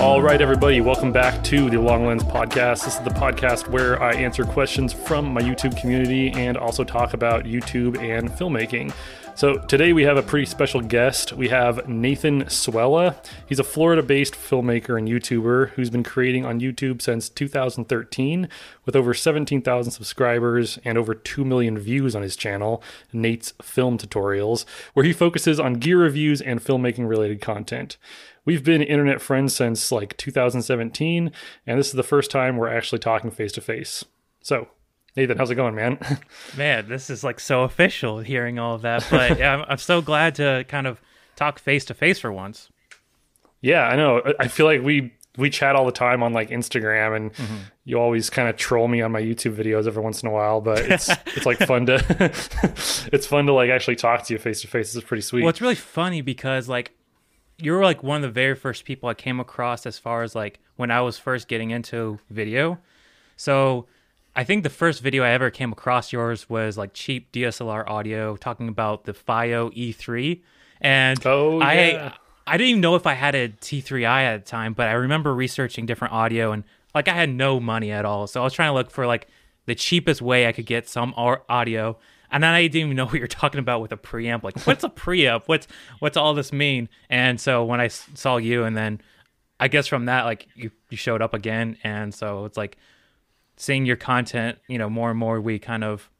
All right, everybody, welcome back to the Long Lens Podcast. This is the podcast where I answer questions from my YouTube community and also talk about YouTube and filmmaking. So today we have a pretty special guest. We have Nathan Swehla. He's a Florida based filmmaker and YouTuber who's been creating on YouTube since 2013 with over 17,000 subscribers and over 2 million views on his channel, Nate's Film Tutorials, where he focuses on gear reviews and filmmaking related content. We've been internet friends since like 2017, and this is the first time we're actually talking face to face. So, Nathan, how's it going, man? Man, this is like so official hearing all of that, but I'm, I'm so glad to kind of talk face to face for once. Yeah, I know. I feel like we we chat all the time on like Instagram, and Mm-hmm. you always kind of troll me on my YouTube videos every once in a while. But it's it's like fun to it's fun to like actually talk to you face to face. This is pretty sweet. Well, it's really funny because like you were like one of the very first people I came across as far as like when I was first getting into video. So I think the first video I ever came across yours was like cheap DSLR audio talking about the FiO E3, and Oh, I yeah. I didn't even know if I had a T3i at the time, but I remember researching different audio and like I had no money at all, so I was trying to look for like the cheapest way I could get some audio. And then I didn't even know what you're talking about with a preamp. Like, what's a preamp? What's what's all this mean? And so when I s- saw you, and then I guess from that, like you you showed up again, and so it's like seeing your content. You know, more and more we kind of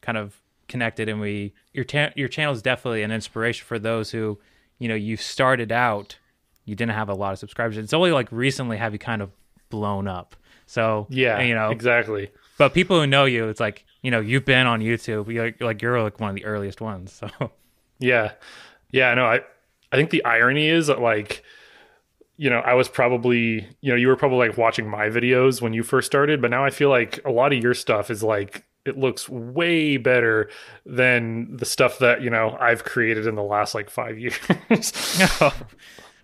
kind of connected, and we your ta- your channel is definitely an inspiration for those who you know you started out, you didn't have a lot of subscribers. It's only like recently have you kind of blown up. So yeah, you know, exactly. but people who know you, it's like you know you've been on YouTube. You're like you're like one of the earliest ones. So Yeah. Yeah, no, I I think the irony is that like you know, I was probably, you know, you were probably like watching my videos when you first started, but now I feel like a lot of your stuff is like it looks way better than the stuff that, you know, I've created in the last like 5 years.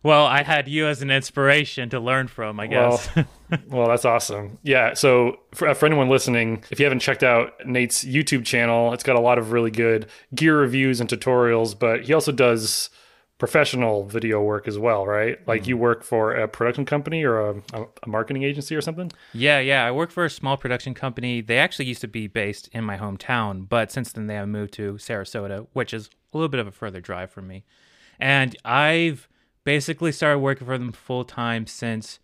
well, I had you as an inspiration to learn from, I guess. well, well that's awesome. Yeah. So for, uh, for anyone listening, if you haven't checked out Nate's YouTube channel, it's got a lot of really good gear reviews and tutorials, but he also does professional video work as well, right? Like hmm. you work for a production company or a, a, a marketing agency or something? yeah, yeah. I work for a small production company. They actually used to be based in my hometown, but since then they have moved to Sarasota, which is a little bit of a further drive for me. And I've basically started working for them full time since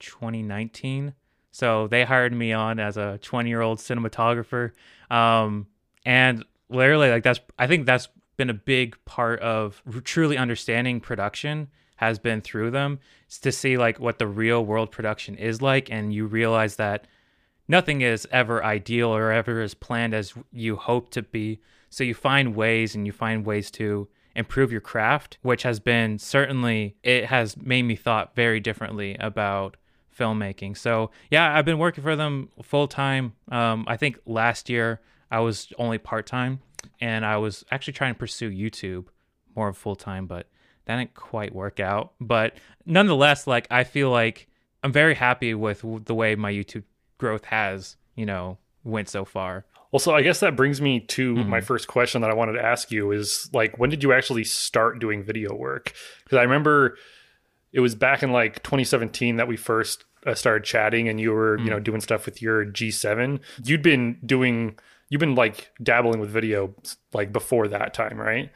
2019. So they hired me on as a 20 year old cinematographer. Um, and literally, like, that's, I think that's been a big part of truly understanding production has been through them It's to see like what the real world production is like. And you realize that nothing is ever ideal or ever as planned as you hope to be. So you find ways and you find ways to improve your craft, which has been certainly it has made me thought very differently about filmmaking. So yeah, I've been working for them full time. Um, I think last year I was only part time, and I was actually trying to pursue YouTube more of full time, but that didn't quite work out. But nonetheless, like I feel like I'm very happy with the way my YouTube growth has, you know, went so far. Well, so I guess that brings me to my first question that I wanted to ask you is like, when did you actually start doing video work? Because I remember it was back in like 2017 that we first uh, started chatting, and you were, you know, doing stuff with your G7. You'd been doing, you've been like dabbling with video like before that time, right?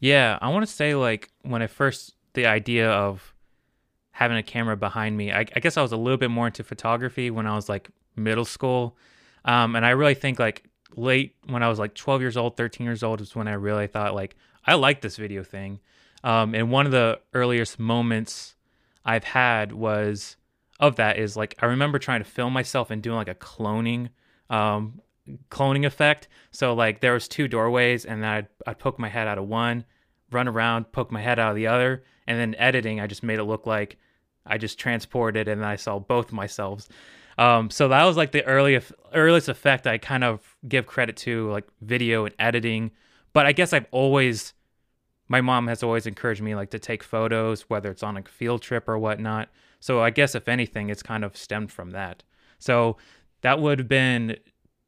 Yeah, I want to say like when I first the idea of having a camera behind me, I, I guess I was a little bit more into photography when I was like middle school, um, and I really think like late when I was like 12 years old, 13 years old is when I really thought like I like this video thing, um, and one of the earliest moments I've had was of that is like I remember trying to film myself and doing like a cloning um cloning effect. So like there was two doorways and I'd I'd poke my head out of one, run around, poke my head out of the other, and then editing I just made it look like I just transported and I saw both myselves. Um, so that was like the early earliest effect I kind of give credit to like video and editing. But I guess I've always my mom has always encouraged me like to take photos, whether it's on a field trip or whatnot. So I guess if anything, it's kind of stemmed from that. So that would have been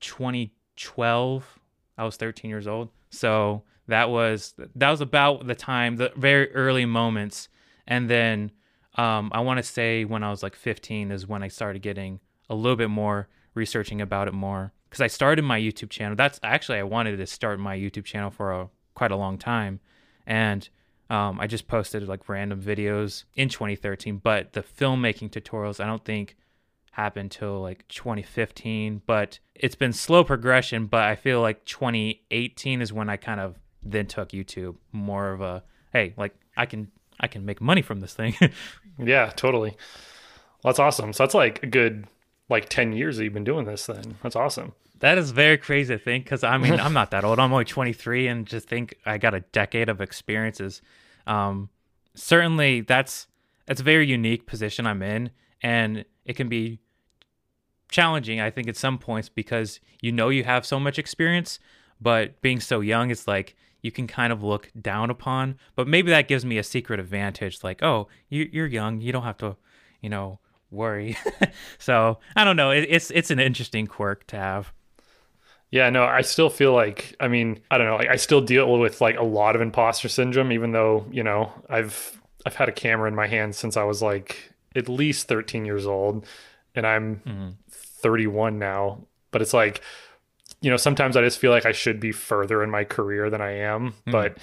2012. I was 13 years old. So that was that was about the time, the very early moments, and then um, I want to say when I was like 15 is when I started getting a little bit more researching about it more because I started my YouTube channel. That's actually I wanted to start my YouTube channel for a, quite a long time, and um, I just posted like random videos in 2013. But the filmmaking tutorials, I don't think happened till like 2015. But it's been slow progression. But I feel like 2018 is when I kind of then took YouTube more of a hey, like I can I can make money from this thing. yeah, totally. Well, that's awesome. So that's like a good like 10 years that you've been doing this then. That's awesome. That is very crazy to think because I mean, I'm not that old. I'm only 23 and just think I got a decade of experiences. Um, certainly, that's that's a very unique position I'm in, and it can be challenging, I think, at some points because you know you have so much experience, but being so young, it's like you can kind of look down upon. But maybe that gives me a secret advantage like, oh, you're young, you don't have to, you know, worry. so I don't know. It, it's it's an interesting quirk to have. Yeah, no, I still feel like I mean, I don't know, like I still deal with like a lot of imposter syndrome even though, you know, I've I've had a camera in my hand since I was like at least 13 years old and I'm mm-hmm. 31 now, but it's like you know, sometimes I just feel like I should be further in my career than I am, mm-hmm. but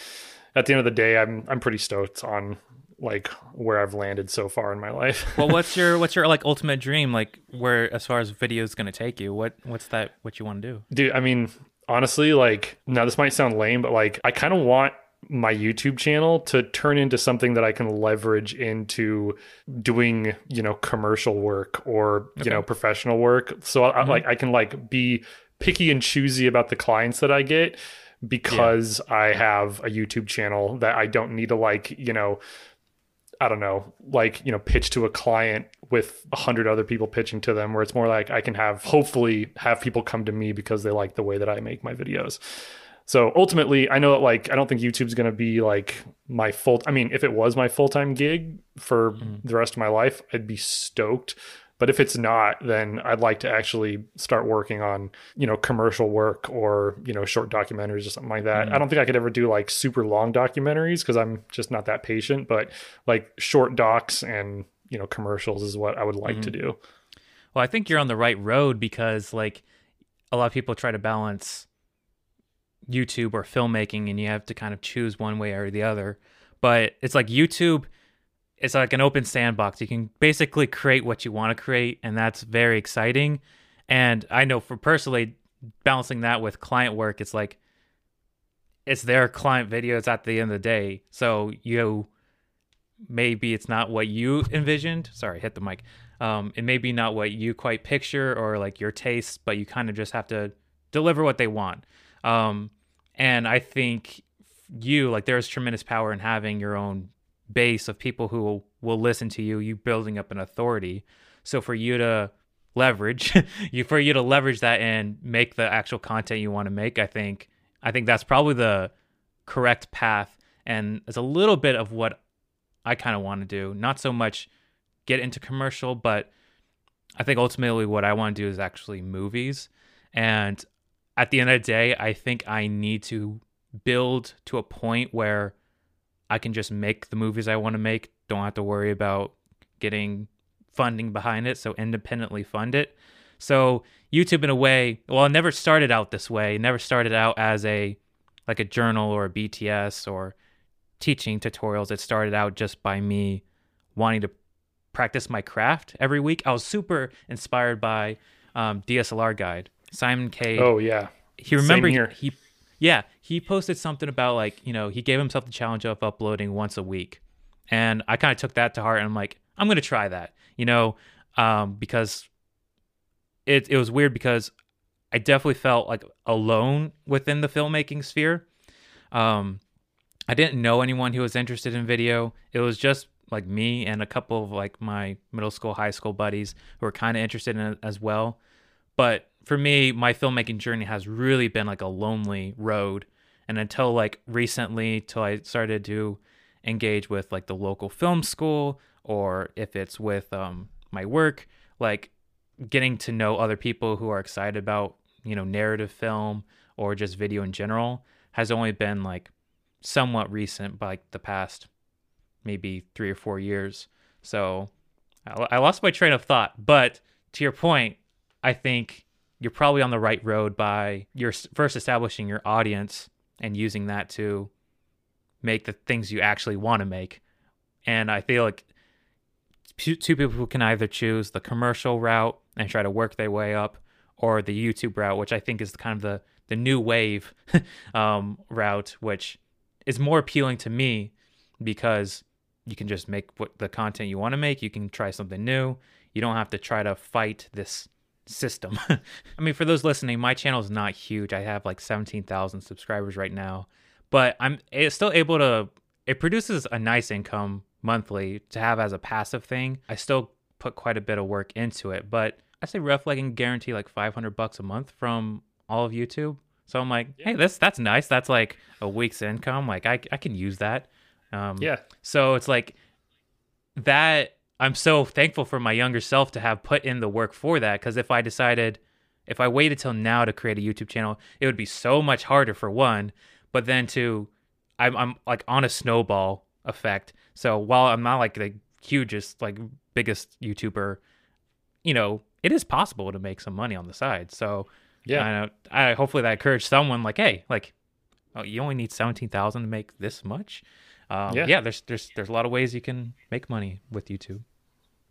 at the end of the day, I'm I'm pretty stoked on like where I've landed so far in my life. well, what's your what's your like ultimate dream? Like where as far as video is going to take you? What what's that? What you want to do? Dude, I mean, honestly, like now this might sound lame, but like I kind of want my YouTube channel to turn into something that I can leverage into doing, you know, commercial work or, okay. you know, professional work. So I, mm-hmm. like I can like be picky and choosy about the clients that I get because yeah. I have a YouTube channel that I don't need to like, you know, I don't know, like, you know, pitch to a client with a hundred other people pitching to them, where it's more like I can have hopefully have people come to me because they like the way that I make my videos. So ultimately, I know that like I don't think YouTube's gonna be like my full. I mean, if it was my full time gig for mm. the rest of my life, I'd be stoked. But if it's not, then I'd like to actually start working on, you know, commercial work or, you know, short documentaries or something like that. Mm-hmm. I don't think I could ever do like super long documentaries because I'm just not that patient, but like short docs and, you know, commercials is what I would like mm-hmm. to do. Well, I think you're on the right road because like a lot of people try to balance YouTube or filmmaking and you have to kind of choose one way or the other. But it's like YouTube it's like an open sandbox. You can basically create what you want to create, and that's very exciting. And I know for personally balancing that with client work, it's like it's their client videos at the end of the day. So you maybe it's not what you envisioned. Sorry, hit the mic. Um, it may be not what you quite picture or like your taste, but you kind of just have to deliver what they want. Um, and I think you like there's tremendous power in having your own base of people who will, will listen to you, you building up an authority. So for you to leverage, you for you to leverage that and make the actual content you want to make, I think I think that's probably the correct path and it's a little bit of what I kind of want to do. Not so much get into commercial, but I think ultimately what I want to do is actually movies. And at the end of the day, I think I need to build to a point where I can just make the movies I want to make. Don't have to worry about getting funding behind it. So independently fund it. So YouTube, in a way, well, it never started out this way. It never started out as a like a journal or a BTS or teaching tutorials. It started out just by me wanting to practice my craft every week. I was super inspired by um, DSLR Guide, Simon Cade Oh yeah, he remembered he yeah, he posted something about like, you know, he gave himself the challenge of uploading once a week. And I kind of took that to heart and I'm like, I'm going to try that, you know, um, because it, it was weird because I definitely felt like alone within the filmmaking sphere. Um, I didn't know anyone who was interested in video. It was just like me and a couple of like my middle school, high school buddies who were kind of interested in it as well. But for me, my filmmaking journey has really been like a lonely road. And until like recently, till I started to engage with like the local film school, or if it's with um, my work, like getting to know other people who are excited about you know narrative film or just video in general has only been like somewhat recent like the past maybe three or four years So I lost my train of thought. But to your point, I think you're probably on the right road by your first establishing your audience and using that to make the things you actually want to make. And I feel like two people can either choose the commercial route and try to work their way up, or the YouTube route, which I think is kind of the the new wave um, route, which is more appealing to me because you can just make what the content you want to make. You can try something new. You don't have to try to fight this system. I mean, for those listening, my channel is not huge. I have like 17,000 subscribers right now, but I'm still able to, it produces a nice income monthly to have as a passive thing. I still put quite a bit of work into it, but I say roughly I can guarantee like 500 bucks a month from all of YouTube. So I'm like, hey, this that's nice. That's like a week's income. Like I I can use that. Um, yeah. So it's like that I'm so thankful for my younger self to have put in the work for that. Because if I decided, if I waited till now to create a YouTube channel, it would be so much harder for one. But then to, I'm, I'm like on a snowball effect. So while I'm not like the hugest, like biggest YouTuber, you know, it is possible to make some money on the side. So yeah, I, I hopefully that encouraged someone like, hey, like, oh, you only need seventeen thousand to make this much um, yeah. yeah, there's there's there's a lot of ways you can make money with YouTube.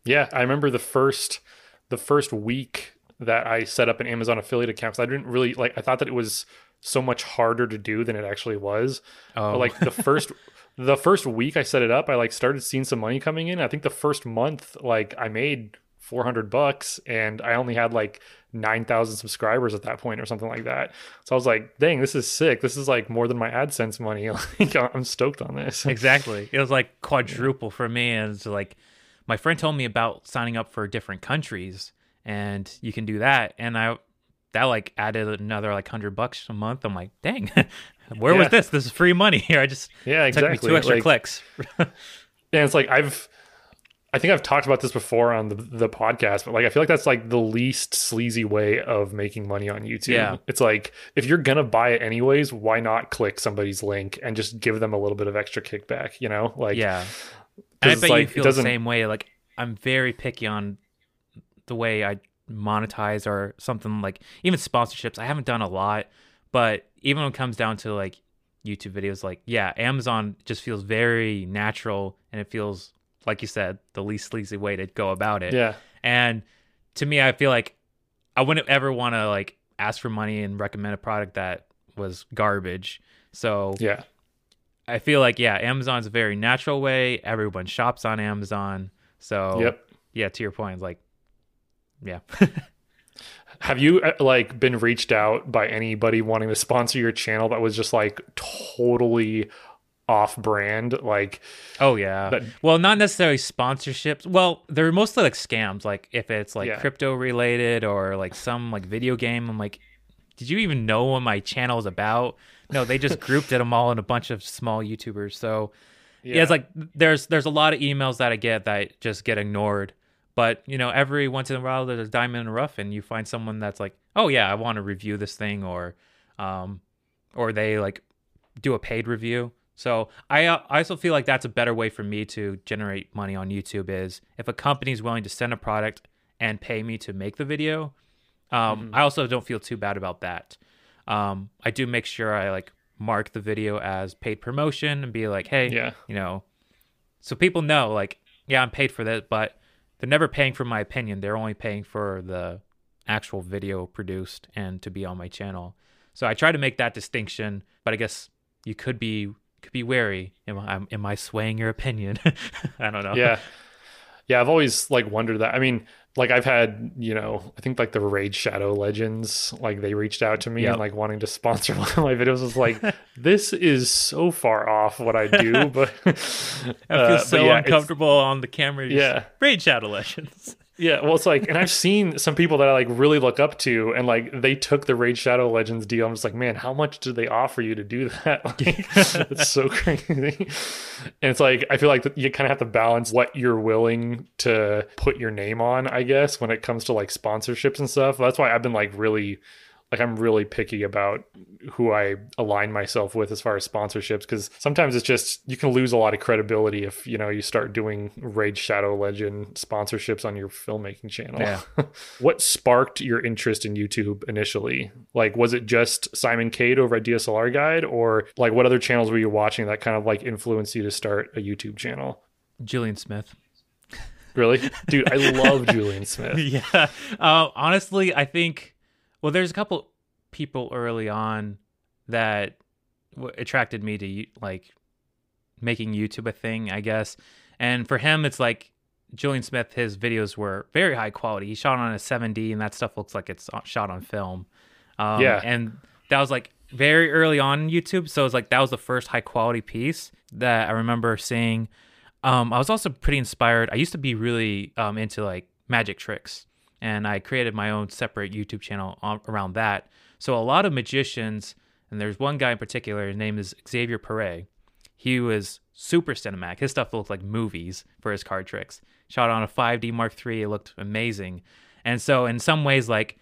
Yeah, I remember the first the first week that I set up an Amazon affiliate account because I didn't really like. I thought that it was so much harder to do than it actually was. Oh. But like the first the first week I set it up, I like started seeing some money coming in. I think the first month, like I made 400 bucks and I only had like 9,000 subscribers at that point or something like that. So I was like, dang, this is sick. This is like more than my AdSense money. like, I'm stoked on this. Exactly. It was like quadruple for me. And it's like, my friend told me about signing up for different countries and you can do that. And I, that like added another like hundred bucks a month. I'm like, dang, where yeah. was this? This is free money here. I just, yeah, exactly. two extra like, clicks. and it's like, I've, I think I've talked about this before on the, the podcast, but like I feel like that's like the least sleazy way of making money on YouTube. Yeah. It's like if you're gonna buy it anyways, why not click somebody's link and just give them a little bit of extra kickback, you know? Like Yeah. And I bet like, you feel the same way. Like I'm very picky on the way I monetize or something like even sponsorships. I haven't done a lot, but even when it comes down to like YouTube videos, like yeah, Amazon just feels very natural and it feels like you said, the least sleazy way to go about it. Yeah. And to me, I feel like I wouldn't ever want to like ask for money and recommend a product that was garbage. So yeah, I feel like yeah, Amazon's a very natural way. Everyone shops on Amazon. So yep. yeah, to your point, like yeah. Have you uh, like been reached out by anybody wanting to sponsor your channel that was just like totally off brand like oh yeah. but, well not necessarily sponsorships. Well they're mostly like scams like if it's like yeah. crypto related or like some like video game. I'm like did you even know what my channel is about? No they just grouped it them all in a bunch of small youtubers. So yeah. yeah. it's like there's there's a lot of emails that i get that just get ignored. But you know every once in a while there's a diamond in the rough and you find someone that's like oh yeah i want to review this thing or um or they like do a paid review so I uh, I also feel like that's a better way for me to generate money on YouTube is if a company is willing to send a product and pay me to make the video. Um, mm-hmm. I also don't feel too bad about that. Um, I do make sure I like mark the video as paid promotion and be like, hey, yeah, you know, so people know like, yeah, I'm paid for this, but they're never paying for my opinion. They're only paying for the actual video produced and to be on my channel. So I try to make that distinction, but I guess you could be could be wary. Am I am I swaying your opinion? I don't know. Yeah. Yeah, I've always like wondered that. I mean, like I've had, you know, I think like the Raid Shadow Legends, like they reached out to me yep. and like wanting to sponsor one of my videos. was like, this is so far off what I do, but I feel uh, so yeah, uncomfortable on the camera. Yeah, Raid Shadow Legends. Yeah, well, it's like, and I've seen some people that I like really look up to, and like they took the Raid Shadow Legends deal. I'm just like, man, how much do they offer you to do that? Like, it's so crazy. And it's like I feel like you kind of have to balance what you're willing to put your name on, I guess, when it comes to like sponsorships and stuff. That's why I've been like really like I'm really picky about who I align myself with as far as sponsorships because sometimes it's just you can lose a lot of credibility if you know you start doing Raid Shadow Legend sponsorships on your filmmaking channel. Yeah. what sparked your interest in YouTube initially? Like was it just Simon Cade over at DSLR Guide or like what other channels were you watching that kind of like influenced you to start a YouTube channel? Julian Smith. Really? Dude, I love Julian Smith. yeah. Uh, honestly, I think, well, there's a couple people early on that w- attracted me to like making YouTube a thing, I guess. And for him, it's like Julian Smith, his videos were very high quality. He shot on a 7D, and that stuff looks like it's shot on film. Um, Yeah. And that was like very early on in YouTube. So it was like that was the first high quality piece that I remember seeing. Um, I was also pretty inspired. I used to be really um, into like magic tricks, and I created my own separate YouTube channel around that. So a lot of magicians, and there's one guy in particular. His name is Xavier Perret. He was super cinematic. His stuff looked like movies for his card tricks. Shot on a 5D Mark III. It looked amazing. And so in some ways, like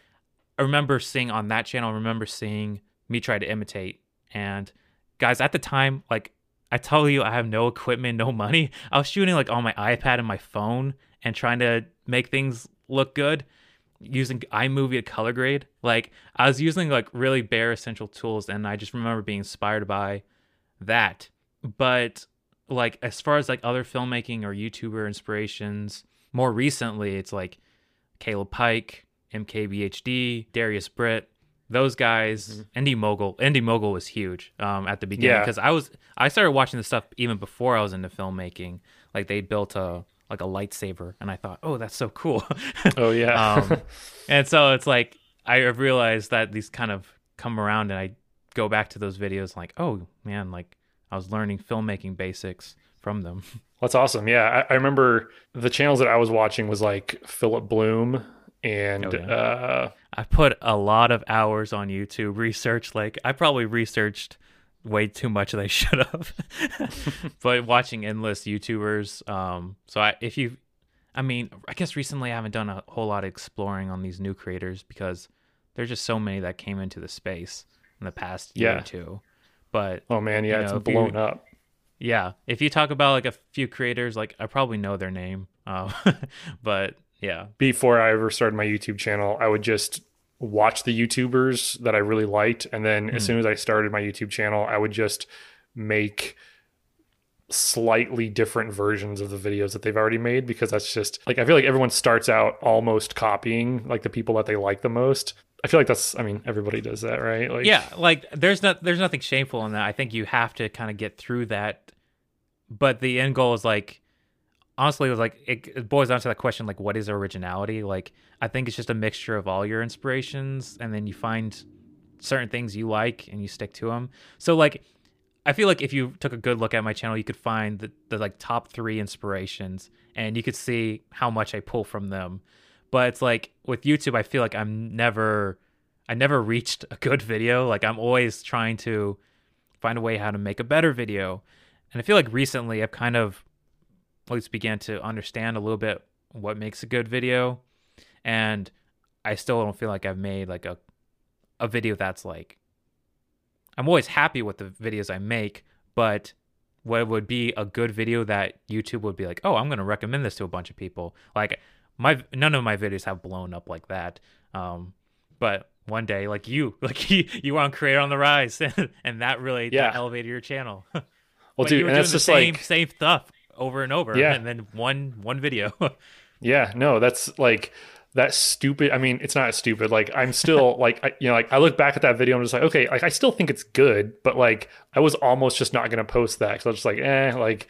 I remember seeing on that channel, I remember seeing me try to imitate. And guys, at the time, like I tell you, I have no equipment, no money. I was shooting like on my iPad and my phone and trying to make things look good using iMovie at color grade. Like I was using like really bare essential tools and I just remember being inspired by that. But like as far as like other filmmaking or YouTuber inspirations, more recently it's like Caleb Pike, MKBHD, Darius Britt, those guys. Indy Mogul, Indy Mogul was huge um, at the beginning Yeah. because I was I started watching this stuff even before I was into filmmaking. Like they built a like a lightsaber, and I thought, oh, that's so cool. Oh yeah. um, and so it's like I have realized that these kind of come around, and I go back to those videos like, oh man, like I was learning filmmaking basics from them. That's awesome. Yeah, I, I remember the channels that I was watching was like Philip Bloom and Oh, yeah. uh, I put a lot of hours on YouTube research. Like I probably researched way too much I should have. but watching endless YouTubers. Um, so I, if you, I mean, I guess recently I haven't done a whole lot of exploring on these new creators because there's just so many that came into the space in the past year Yeah. or two. But oh man, yeah, You it's know, you- blown up. yeah, if you talk about like a few creators, like I probably know their name. Uh, but yeah, Before I ever started my YouTube channel, I would just watch the YouTubers that I really liked, and then as Hmm. soon as I started my YouTube channel, I would just make slightly different versions of the videos that they've already made because that's just like I feel like everyone starts out almost copying like the people that they like the most. I feel like that's I mean everybody does that, right? Like yeah like there's not there's nothing shameful in that i think you have to kind of get through that but the end goal is like honestly it was like it, boils down to that question like what is originality? Like i think it's just a mixture of all your inspirations and then you find certain things you like and you stick to them so like i feel like if you took a good look at my channel you could find the, the like top three inspirations and you could see how much i pull from them. But it's like with youtube i feel like i'm never i never reached a good video. Like i'm always trying to find a way how to make a better video. And i feel like recently i've kind of least began to understand a little bit what makes a good video. And i still don't feel like i've made like a a video that's like i'm always happy with the videos i make but what would be a good video that youtube would be like oh i'm going to recommend this to a bunch of people. Like my none of my videos have blown up like that. Um but one day like you like you, you were on creator on the rise and, and that really that Yeah. elevated your channel. Well, But dude, and that's the just same like same stuff over and over Yeah. and then one one video Yeah, no, that's like that stupid. I mean, it's not stupid. Like I'm still like I, you know, like I look back at that video and I'm just like, okay, like I still think it's good, but like I was almost just not gonna post that because I was just like, eh, like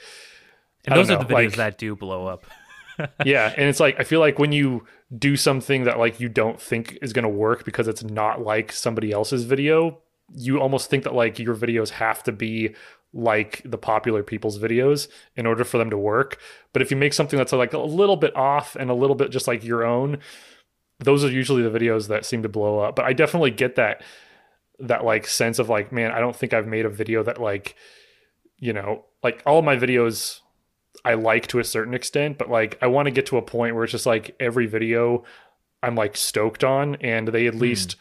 and those are the videos like- that do blow up yeah, and it's like I feel like when you do something that like you don't think is gonna work because it's not like somebody else's video, you almost think that like your videos have to be like the popular people's videos in order for them to work. But if you make something that's like a little bit off and a little bit just like your own, those are usually the videos that seem to blow up. But I definitely get that that like sense of like, man, I don't think I've made a video that like, you know, like all my videos I like to a certain extent, but like I want to get to a point where it's just like every video I'm like stoked on and they at hmm. least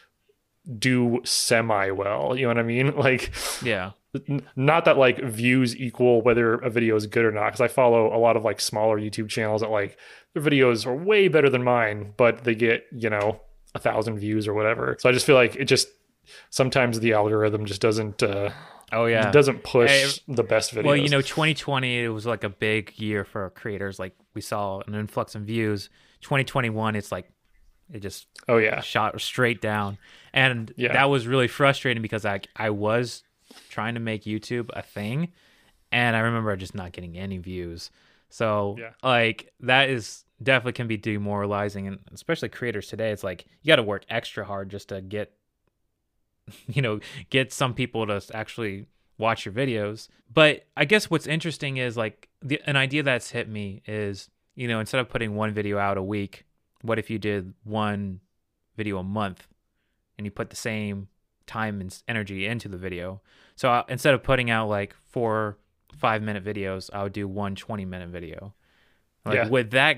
do semi well. You know what I mean? Like, Yeah. Not that like views equal whether a video is good or not because i follow a lot of like smaller youtube channels that like their videos are way better than mine but they get you know a thousand views or whatever so i just feel like it just sometimes the algorithm just doesn't uh Oh yeah. It doesn't push Hey, the best videos Well, you know, 2020 it was like a big year for creators. Like we saw an influx in views. 2021, it's like it just oh yeah shot straight down, and Yeah. that was really frustrating because I I was trying to make YouTube a thing, and I remember just not getting any views. So Yeah. like that is definitely can be demoralizing, and especially creators today. It's like you got to work extra hard just to get you know get some people to actually watch your videos but i guess what's interesting is like the, an idea that's hit me is you know instead of putting one video out a week what if you did one video a month and you put the same time and energy into the video so I, instead of putting out like four five minute videos i would do one 20 minute video. Like Yeah. would that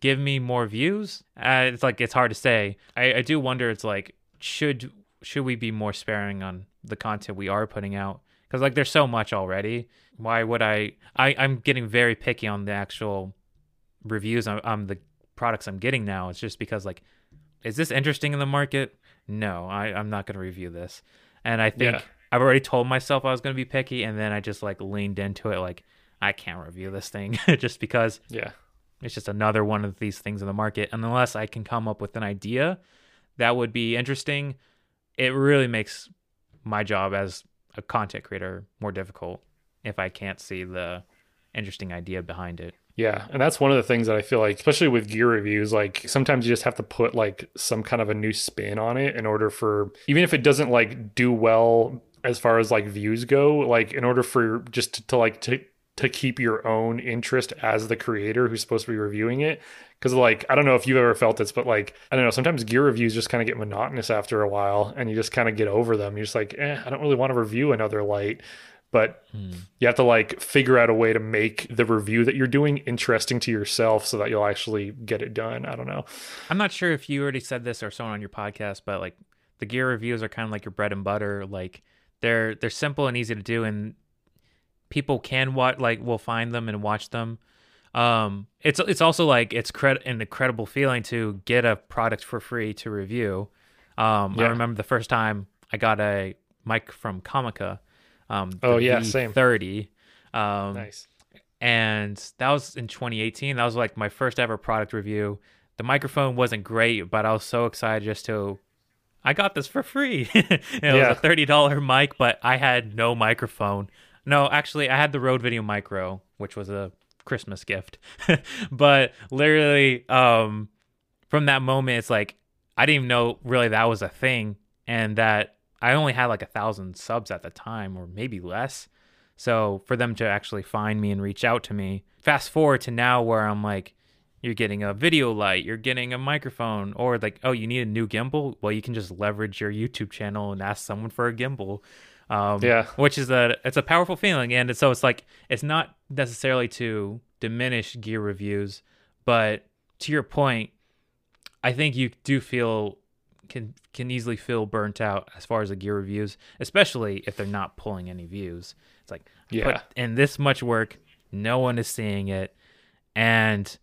give me more views? Uh, it's like it's hard to say. I, I do wonder it's like should should we be more sparing on the content we are putting out? Because like there's so much already. Why would I, I i'm getting very picky on the actual reviews on, on the products i'm getting now. It's just because like is this interesting in the market? No I, i'm not going to review this. And i think Yeah. I've already told myself i was going to be picky and then i just like leaned into it like i can't review this thing just because yeah it's just another one of these things in the market. And unless I can come up with an idea that would be interesting, it really makes my job as a content creator more difficult if I can't see the interesting idea behind it. Yeah, and that's one of the things that I feel like, especially with gear reviews, like sometimes you just have to put like some kind of a new spin on it in order for, even if it doesn't like do well as far as like views go, like in order for just to, to like to to keep your own interest as the creator who's supposed to be reviewing it. Because like I don't know if you've ever felt this, but like I don't know, sometimes gear reviews just kind of get monotonous after a while, and you just kind of get over them. You're just like, eh, I don't really want to review another light but you have to like figure out a way to make the review that you're doing interesting to yourself so that you'll actually get it done. I don't know. I'm not sure if you already said this or someone on your podcast, but like the gear reviews are kind of like your bread and butter. Like they're they're simple and easy to do, and people can watch like will find them and watch them. Um, it's it's also like it's cred- an incredible feeling to get a product for free to review. Um, I remember the first time I got a mic from Comica. Um, Oh, yeah, same. V30. Um, Nice. and that was in 2018. That was like my first ever product review. The microphone wasn't great, but I was so excited just to. I got this for free. it Yeah. was a thirty dollar mic, but I had no microphone. No, actually, I had the Rode Video Micro, which was a Christmas gift. but literally, um, from that moment, it's like I didn't even know really that was a thing, and that I only had like a thousand subs at the time, or maybe less. So for them to actually find me and reach out to me, fast forward to now where I'm like, you're getting a video light, you're getting a microphone, or like, oh, you need a new gimbal. Well, you can just leverage your YouTube channel and ask someone for a gimbal. Um, Yeah. which is a it's a powerful feeling, and so it's like it's not necessarily to diminish gear reviews, but to your point, I think you do feel can can easily feel burnt out as far as the gear reviews, especially if they're not pulling any views. It's like Yeah. put in this much work, no one is seeing it, and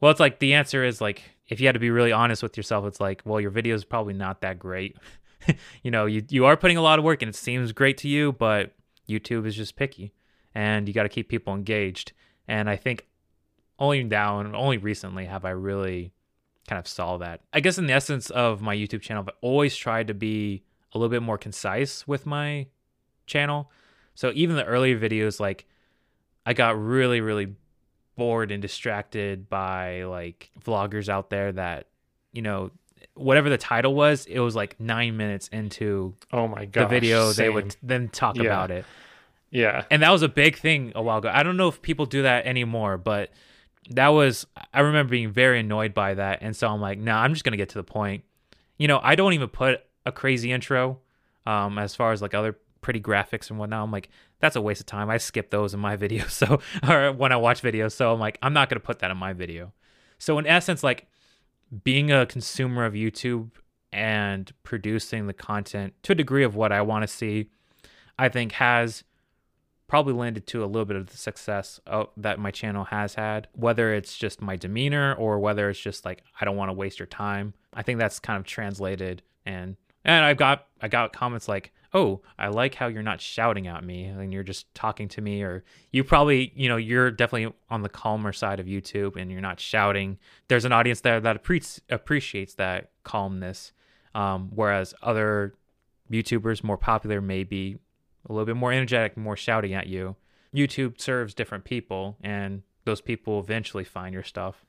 well, it's like the answer is like if you had to be really honest with yourself, it's like well, your video is probably not that great. you know, you you are putting a lot of work and it seems great to you, but YouTube is just picky, and you got to keep people engaged. And I think only now and only recently have I really kind of saw that. I guess in the essence of my YouTube channel, I've always tried to be a little bit more concise with my channel. So even the earlier videos, like I got really, really bored and distracted by like vloggers out there that, you know, whatever the title was, it was like nine minutes into Oh my god. the video, they would then talk Yeah. about it Yeah. and that was a big thing a while ago. I don't know if people do that anymore, but that was I remember being very annoyed by that, and so I'm like, nah, I'm just gonna get to the point. You know, I don't even put a crazy intro, um, as far as like other pretty graphics and whatnot. I'm like, that's a waste of time. I skip those in my videos, so or when I watch videos, so I'm like, I'm not gonna put that in my video. So in essence, like being a consumer of YouTube and producing the content to a degree of what I want to see, I think has probably landed to a little bit of the success of, that my channel has had. Whether it's just my demeanor or whether it's just like I don't want to waste your time. I think that's kind of translated and and I've got I got comments like, "Oh, I like how you're not shouting at me and you're just talking to me or you probably, you know, you're definitely on the calmer side of YouTube and you're not shouting." There's an audience there that appre- appreciates that calmness. Um, whereas other YouTubers more popular may be a little bit more energetic, more shouting at you. YouTube serves different people and those people eventually find your stuff.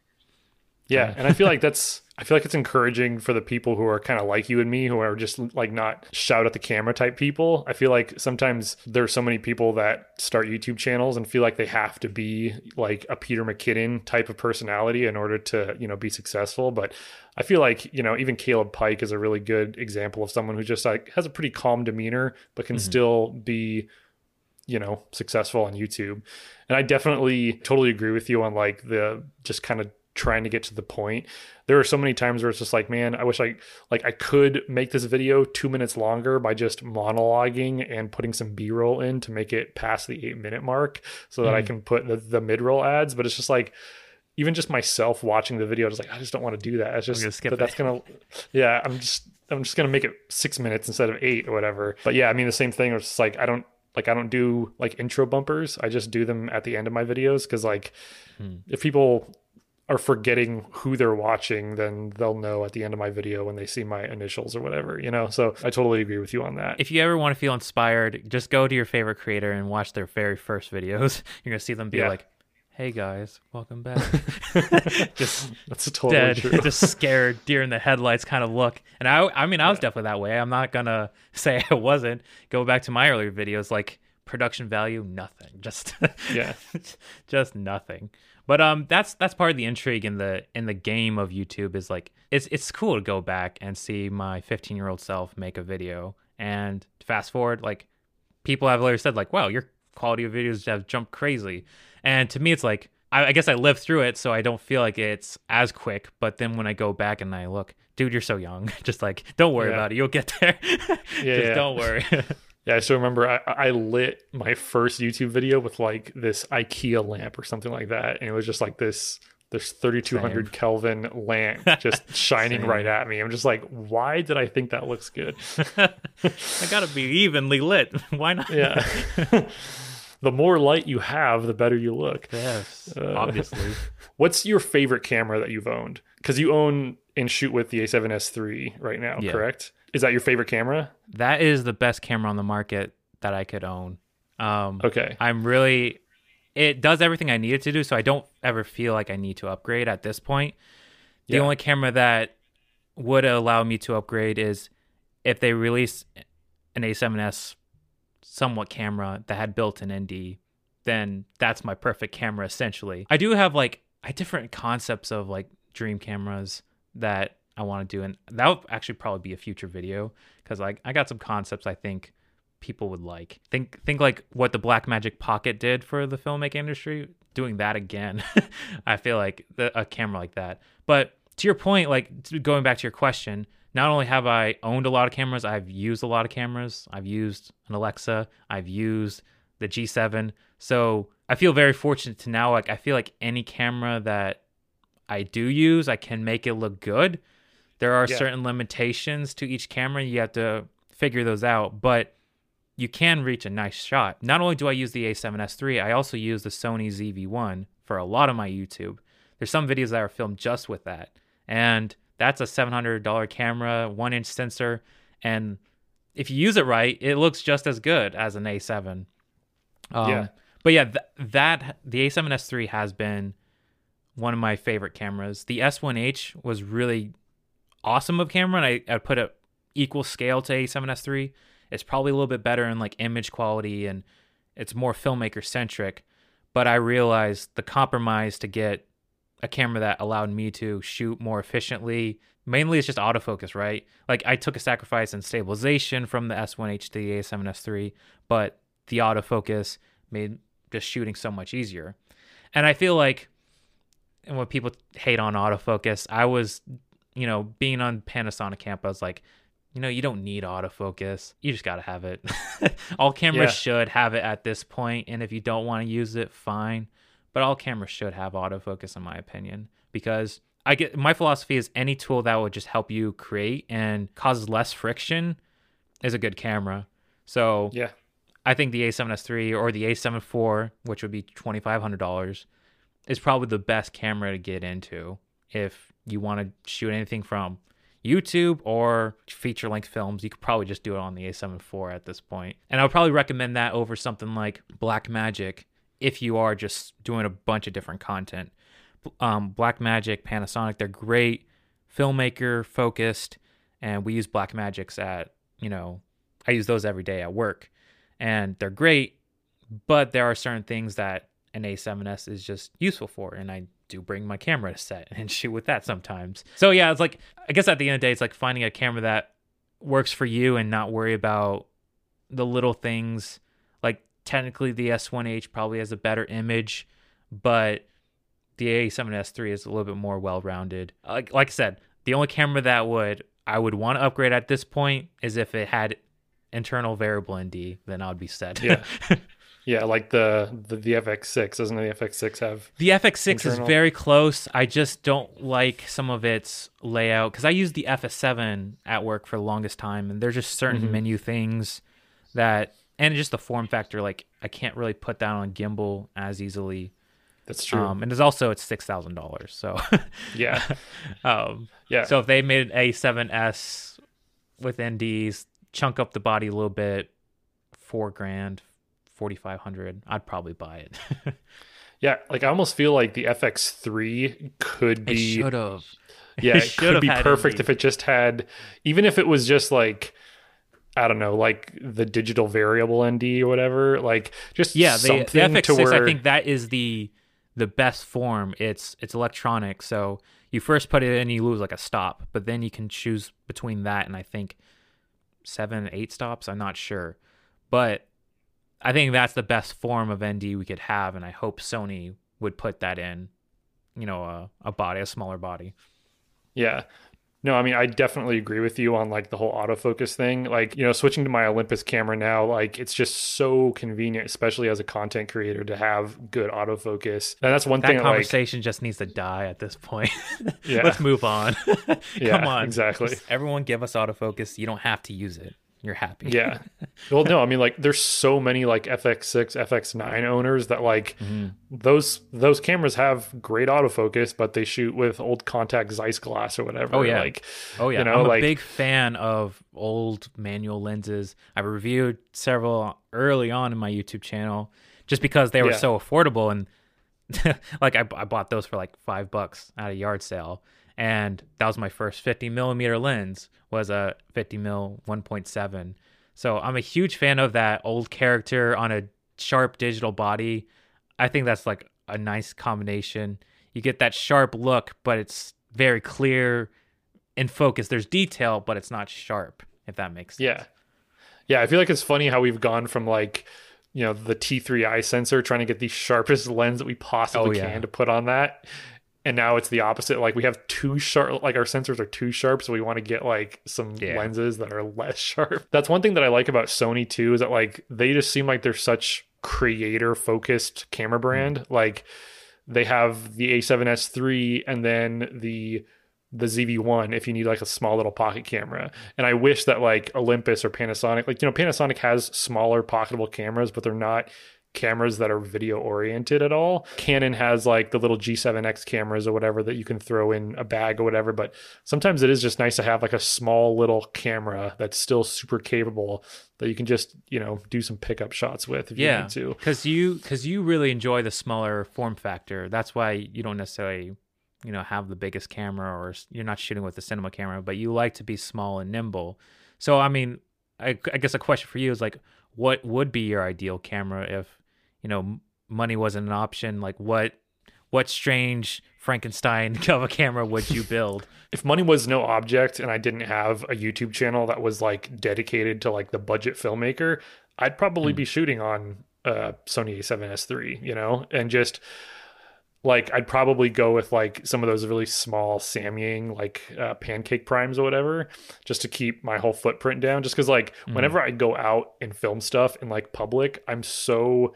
Yeah, and I feel like that's I feel like it's encouraging for the people who are kind of like you and me who are just like not shout at the camera type people. I feel like sometimes there's so many people that start YouTube channels and feel like they have to be like a Peter McKinnon type of personality in order to, you know, be successful, but I feel like, you know, even Caleb Pike is a really good example of someone who just like has a pretty calm demeanor but can mm-hmm. still be you know successful on YouTube. And I definitely totally agree with you on like the just kind of trying to get to the point. There are so many times where it's just like, man, I wish I like I could make this video two minutes longer by just monologuing and putting some B-roll in to make it past the eight minute mark so that mm. I can put the, the mid-roll ads. But it's just like even just myself watching the video, I just like I just don't want to do that. It's just skip that that's gonna yeah, I'm just I'm just gonna make it six minutes instead of eight or whatever. But yeah, I mean the same thing. It's like I don't like I don't do like intro bumpers. I just do them at the end of my videos because like hmm. if people are forgetting who they're watching, then they'll know at the end of my video when they see my initials or whatever, you know? So I totally agree with you on that. If you ever want to feel inspired, just go to your favorite creator and watch their very first videos. You're going to see them be yeah. like, hey guys, welcome back. just that's totally dead, true. just scared, deer in the headlights kind of look. And I, I mean, I was yeah. definitely that way. I'm not gonna say I wasn't. Go back to my earlier videos, like production value, nothing. Just yeah, just nothing. But um, that's that's part of the intrigue in the in the game of YouTube is like it's it's cool to go back and see my 15 year old self make a video. And fast forward like people have later said like wow your quality of videos have jumped crazy. And to me it's like I, I guess I lived through it so I don't feel like it's as quick. But then when I go back and I look dude you're so young. Just like don't worry yeah. about it. You'll get there. Yeah, just yeah. don't worry Yeah, I still remember I, I lit my first YouTube video with like this IKEA lamp or something like that, and it was just like this this 3200 Same. Kelvin lamp just shining right at me. I'm just like, why did I think that looks good? I gotta be evenly lit. Why not? Yeah. the more light you have, the better you look. Yes, uh, obviously. What's your favorite camera that you've owned? Because you own and shoot with the A7S III right now, yeah. correct? Is that your favorite camera? That is the best camera on the market that I could own. Um, okay. I'm really. It does everything I need it to do, so I don't ever feel like I need to upgrade at this point. The yeah. only camera that would allow me to upgrade is if they release an A7S somewhat camera that had built-in ND, then that's my perfect camera essentially. I do have like I different concepts of like dream cameras that I want to do, and that would actually probably be a future video because like I got some concepts I think people would like. Think think like what the Blackmagic Pocket did for the filmmaking industry. Doing that again, I feel like the, a camera like that. But to your point, like going back to your question, not only have I owned a lot of cameras, I've used a lot of cameras. I've used an Alexa. I've used the G7. So I feel very fortunate to now like I feel like any camera that I do use, I can make it look good. There are yeah. certain limitations to each camera. You have to figure those out, but you can reach a nice shot. Not only do I use the A7S III, I also use the Sony ZV-1 for a lot of my YouTube. There's some videos that are filmed just with that. And that's a $700 camera, one inch sensor. And if you use it right, it looks just as good as an A7. Um, yeah. But yeah, th- that the A7S III has been one of my favorite cameras. The S1H was really awesome of camera, and I, I put it equal scale to A7S3. It's probably a little bit better in like image quality and it's more filmmaker centric. But I realized the compromise to get a camera that allowed me to shoot more efficiently. Mainly, it's just autofocus, right? Like I took a sacrifice in stabilization from the S1H to the A7S III, but the autofocus made just shooting so much easier. And I feel like, and when people hate on autofocus, I was you know, being on Panasonic campus, like, you know, you don't need autofocus. You just got to have it. all cameras Yeah. should have it at this point, and if you don't want to use it, fine. But all cameras should have autofocus, in my opinion, because I get my philosophy is any tool that will just help you create and causes less friction is a good camera. So Yeah. I think the A7S3 or the A7 IV, which would be twenty five hundred dollars, is probably the best camera to get into if you want to shoot anything from YouTube or feature length films. You could probably just do it on the A7 IV at this point. And I would probably recommend that over something like Blackmagic if you are just doing a bunch of different content. Um, Blackmagic, Panasonic, they're great filmmaker focused, and we use Blackmagics at you know I use those every day at work, and they're great. But there are certain things that an A7S is just useful for, and I do bring my camera to set and shoot with that sometimes. So yeah, it's like I guess at the end of the day, it's like finding a camera that works for you and not worry about the little things. Like technically, the S1H probably has a better image, but the A7S III is a little bit more well-rounded. Like like I said, the only camera that would I would want to upgrade at this point is if it had internal variable ND, then I would be set. Yeah. Yeah, like the the, the FX6 doesn't the FX6 have? The FX6 is very close. I just don't like some of its layout because I used the FS7 at work for the longest time, and there's just certain Mhm. menu things that, and just the form factor. Like I can't really put that on gimbal as easily. That's true. Um, and there's also it's six thousand dollars. So, yeah, um, yeah. so if they made an A7S with NDs, chunk up the body a little bit, four grand, forty five hundred, I'd probably buy it. yeah, like I almost feel like the FX3 could be should have. yeah, It could be perfect if it just had even if it was just like I don't know, like the digital variable ND or whatever, like just yeah the, something the fx6 to where i think that is the the best form it's it's electronic so you first put it in you lose like a stop but then you can choose between that and i think seven eight stops i'm not sure but i think that's the best form of nd we could have and i hope sony would put that in you know a, a body a smaller body Yeah. No, I mean I definitely agree with you on like the whole autofocus thing. Like, you know, switching to my Olympus camera now, like it's just so convenient, especially as a content creator to have good autofocus. And that's one that thing that, like conversation just needs to die at this point Yeah. let's move on Yeah, come on exactly. Just everyone give us autofocus you don't have to use it you're happy Yeah. Well, no, I mean like there's so many like FX6, FX9 owners that like Mhm. those those cameras have great autofocus, but they shoot with old Contax Zeiss glass or whatever. Oh, yeah. Like Oh yeah, You know, I'm like- a big fan of old manual lenses. I've reviewed several early on in my YouTube channel just because they were Yeah. so affordable and like I, I bought those for like five bucks at a yard sale and that was my first 50 millimeter lens was a 50 mil 1.7 so i'm a huge fan of that old character on a sharp digital body i think that's like a nice combination you get that sharp look but it's very clear in focus there's detail but it's not sharp if that makes sense Yeah. Yeah, I feel like it's funny how we've gone from like, you know, the t3i sensor trying to get the sharpest lens that we possibly Oh, yeah. can to put on that. And now it's the opposite. Like we have too sharp like our sensors are too sharp, so we want to get like some Yeah. lenses that are less sharp. That's one thing that I like about Sony too, is that like they just seem like they're such creator focused camera hmm. brand. Like they have the a7s 3 and then the the ZV1 if you need like a small little pocket camera. And I wish that like Olympus or Panasonic, like you know, Panasonic has smaller pocketable cameras, but they're not cameras that are video oriented at all. Canon has like the little G7X cameras or whatever that you can throw in a bag or whatever, but sometimes it is just nice to have like a small little camera that's still super capable that you can just, you know, do some pickup shots with if you yeah need to. because you because you really enjoy the smaller form factor that's why you don't necessarily you know have the biggest camera or you're not shooting with the cinema camera but you like to be small and nimble so i mean i, I guess a question for you is like what would be your ideal camera if you know money wasn't an option like what what strange frankenstein of a camera would you build if money was no object and I didn't have a YouTube channel that was like dedicated to like the budget filmmaker, I'd probably Hmm. be shooting on uh Sony A7S III, you know, and just like I'd probably go with like some of those really small Samyang like uh, pancake primes or whatever, just to keep my whole footprint down. Just because like mm. whenever I go out and film stuff in like public, I'm so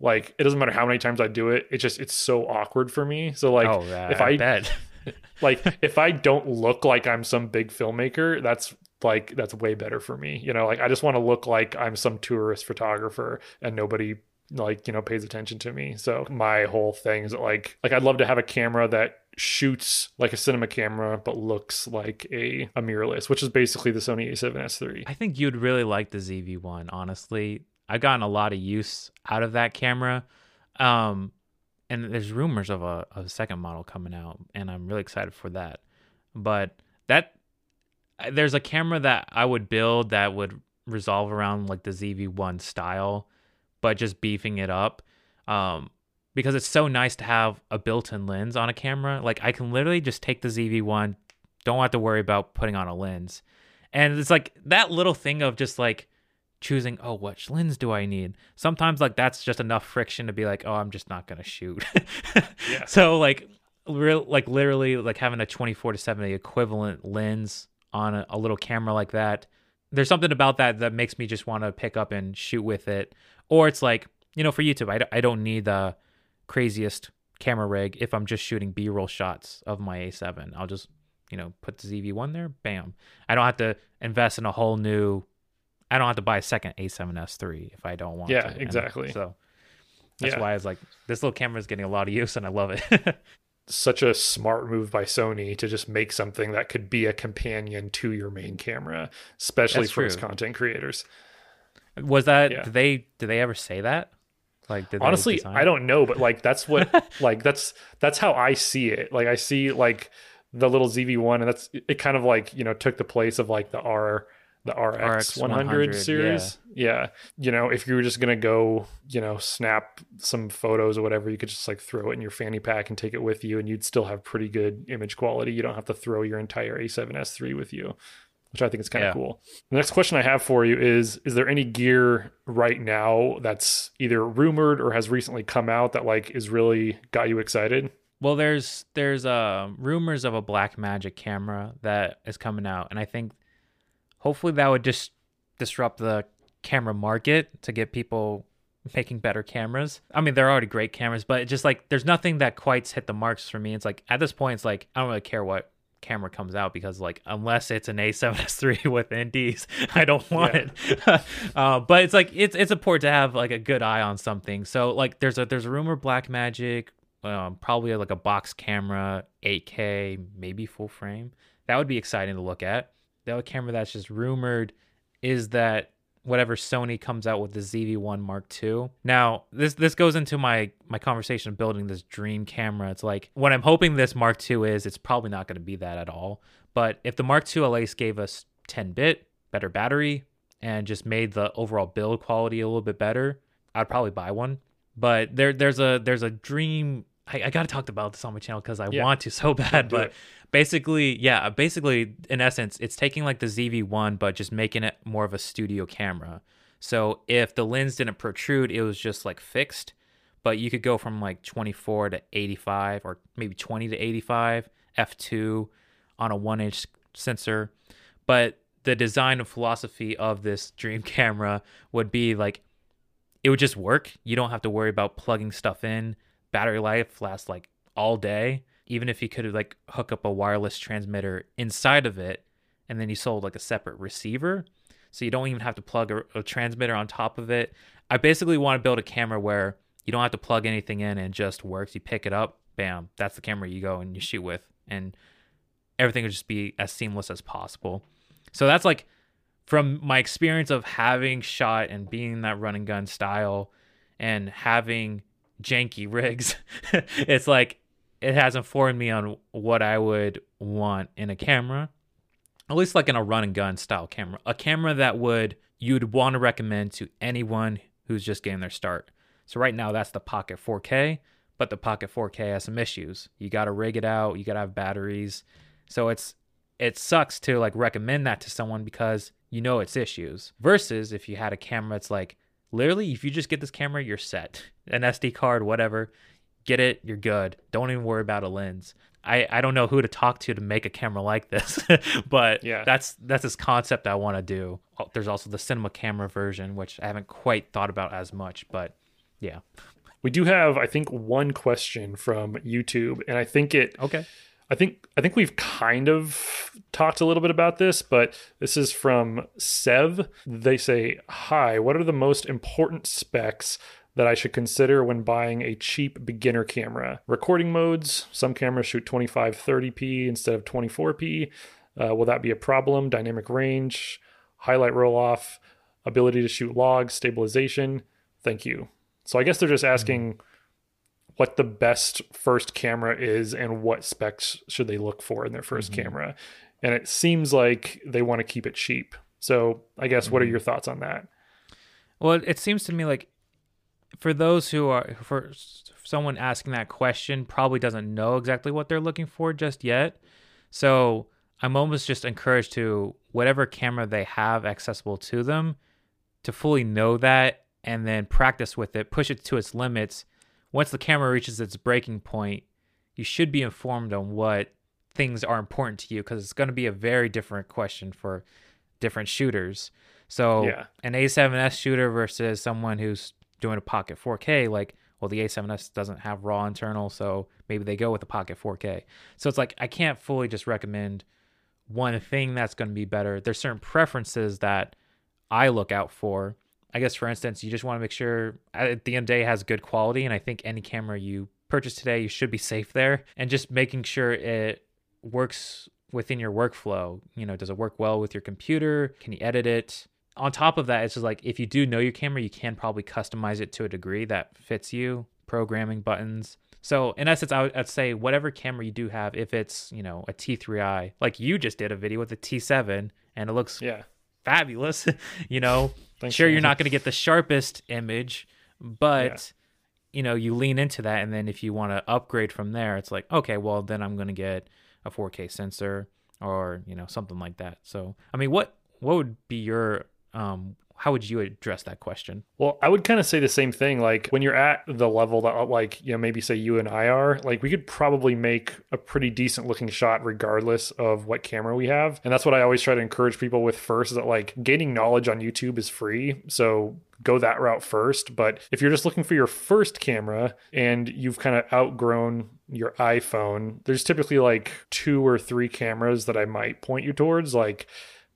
like it doesn't matter how many times I do it. It just it's so awkward for me. So like oh, if I, I like if I don't look like I'm some big filmmaker, that's like that's way better for me. You know, like I just want to look like I'm some tourist photographer and nobody like, you know, pays attention to me. So my whole thing is like like I'd love to have a camera that shoots like a cinema camera but looks like a, a mirrorless, which is basically the Sony a7S III. I think you'd really like the ZV-1, honestly. I've gotten a lot of use out of that camera. Um and there's rumors of a, a second model coming out and i'm really excited for that but that there's a camera that i would build that would resolve around like the zv1 style but just beefing it up um, because it's so nice to have a built-in lens on a camera like i can literally just take the zv1 don't have to worry about putting on a lens and it's like that little thing of just like choosing oh which lens do i need? Sometimes like that's just enough friction to be like oh i'm just not gonna shoot. Yeah. so like real like literally like having a 24 to 70 equivalent lens on a, a little camera like that there's something about that that makes me just want to pick up and shoot with it. Or it's like you know for youtube I, I don't need the craziest camera rig if i'm just shooting b-roll shots of my a7 i'll just you know put the zv1 there bam. I don't have to invest in a whole new I don't have to buy a second A7S3 if I don't want yeah, to. Yeah, exactly. so that's yeah. why I was like, this little camera is getting a lot of use and I love it. Such a smart move by Sony to just make something that could be a companion to your main camera, especially that's for its content creators. Was that yeah. did they did they ever say that? Like honestly, I don't know, but like that's what like that's that's how I see it. Like I see like the little ZV1 and that's it kind of like, you know, took the place of like the R the RX, RX 100, series. Yeah. yeah. You know, if you were just going to go, you know, snap some photos or whatever, you could just like throw it in your fanny pack and take it with you and you'd still have pretty good image quality. You don't have to throw your entire A7S III with you, which I think is kind of yeah. cool. The next question I have for you is is there any gear right now that's either rumored or has recently come out that like is really got you excited? Well, there's there's uh, rumors of a Blackmagic camera that is coming out, and I think hopefully that would just disrupt the camera market to get people making better cameras. I mean, they're already great cameras, but just like there's nothing that quite hit the marks for me. It's like at this point, it's like I don't really care what camera comes out because like unless it's an A7S III with NDs, I don't want yeah. it. uh, but it's like it's it's important to have like a good eye on something. So like there's a there's a rumor Blackmagic, um, probably like a box camera, 8K, maybe full frame. That would be exciting to look at the other camera that's just rumored is that whatever Sony comes out with the ZV-1 Mark II. Now, this this goes into my my conversation of building this dream camera. It's like what I'm hoping this Mark II is, it's probably not going to be that at all. But if the Mark II at least gave us 10 bit, better battery, and just made the overall build quality a little bit better, I'd probably buy one. But there there's a there's a dream I, I gotta talk about this on my channel because I yeah. want to so bad. But basically, yeah, basically, in essence, it's taking like the ZV1, but just making it more of a studio camera. So if the lens didn't protrude, it was just like fixed. But you could go from like 24 to 85, or maybe 20 to 85 f2 on a one inch sensor. But the design and philosophy of this dream camera would be like it would just work. You don't have to worry about plugging stuff in battery life lasts like all day. Even if you could like hook up a wireless transmitter inside of it, and then you sold like a separate receiver, so you don't even have to plug a, a transmitter on top of it. I basically want to build a camera where you don't have to plug anything in and just works. You pick it up, bam, that's the camera you go and you shoot with, and everything would just be as seamless as possible. So that's like from my experience of having shot and being that running gun style and having janky rigs, it's like it has informed me on what I would want in a camera. At least like in a run and gun style camera. A camera that would you'd want to recommend to anyone who's just getting their start. So right now that's the Pocket 4K, but the Pocket 4K has some issues. You got to rig it out, you got to have batteries. So it's it sucks to like recommend that to someone because you know it's issues. Versus if you had a camera it's like literally if you just get this camera you're set an sd card whatever get it, you're good. Don't even worry about a lens. I, I don't know who to talk to to make a camera like this, but Yeah. that's that's this concept I want to do. Oh, There's also the cinema camera version, which I haven't quite thought about as much, but yeah. We do have, I think, one question from YouTube, and I think it Okay. I think I think we've kind of talked a little bit about this, but this is from Sev. They say, "Hi, what are the most important specs that I should consider when buying a cheap beginner camera? Recording modes. Some cameras shoot 25 30p instead of 24p. Uh, will that be a problem? Dynamic range, highlight roll off, ability to shoot logs, stabilization. Thank you." So I guess they're just asking what the best first camera is and what specs should they look for in their 1st mm-hmm. camera. And it seems like they want to keep it cheap. So I guess what are mm-hmm. your thoughts on that? Well, it- it seems to me like for those who are for someone asking that question probably doesn't know exactly what they're looking for just yet. So I'm almost just encouraged to whatever camera they have accessible to them to fully know that and then practice with it, push it to its limits. Once the camera reaches its breaking point, you should be informed on what things are important to you because it's going to be a very different question for different shooters. So Yeah. an A7S shooter versus someone who's doing a Pocket 4K, like, well, the A7S doesn't have raw internal, so maybe they go with the Pocket 4K. So it's like I can't fully just recommend one thing that's going to be better. There's certain preferences that I look out for. I guess, for instance, you just want to make sure uh, at the end of the day has good quality, and I think any camera you purchase today, you should be safe there, and just making sure it works within your workflow. You know, does it work well with your computer? Can you edit it? On top of that, it's just like if you do know your camera, you can probably customize it to a degree that fits you, programming buttons. So in essence, I would I'd say whatever camera you do have, if it's you know a T3i, like you just did a video with a T7, and it looks Yeah. Fabulous. you know, Thanks, sure you're not going to get the sharpest image, but you know you lean into that, and then if you want to upgrade from there, it's like okay, well then I'm going to get a 4K sensor or you know something like that. So I mean, what what would be your um how would you address that question? Well, I would kind of say the same thing. Like when you're at the level that, like, you know, maybe say you and I are, like, we could probably make a pretty decent looking shot regardless of what camera we have. And that's what I always try to encourage people with first is that, like, gaining knowledge on YouTube is free. So go that route first. But if you're just looking for your first camera and you've kind of outgrown your iPhone, there's typically like two or three cameras that I might point you towards. Like,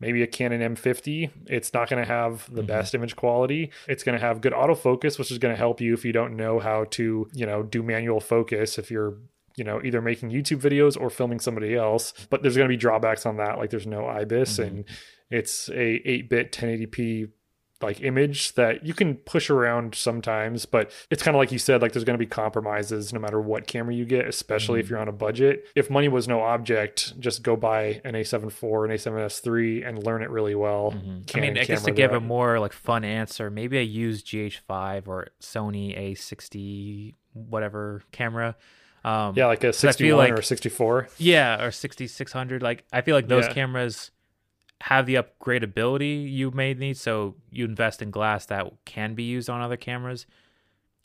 maybe a Canon M50. It's not going to have the mm-hmm. best image quality. It's going to have good autofocus, which is going to help you if you don't know how to, you know, do manual focus if you're you know either making youtube videos or filming somebody else but there's going to be drawbacks on that like there's no ibis mm-hmm. and it's a 8-bit 1080p like image that you can push around sometimes but it's kind of like you said like there's going to be compromises no matter what camera you get especially if you're on a budget if money was no object just go buy an a7 IV an a7s3 and learn it really well I mean, I guess to give that- a more like fun answer, maybe I use GH5 or Sony A60 whatever camera. Um, yeah like a 61 like- or 64 yeah, or 6600. Like I feel like those Yeah. cameras have the upgradability you may need, so you invest in glass that can be used on other cameras.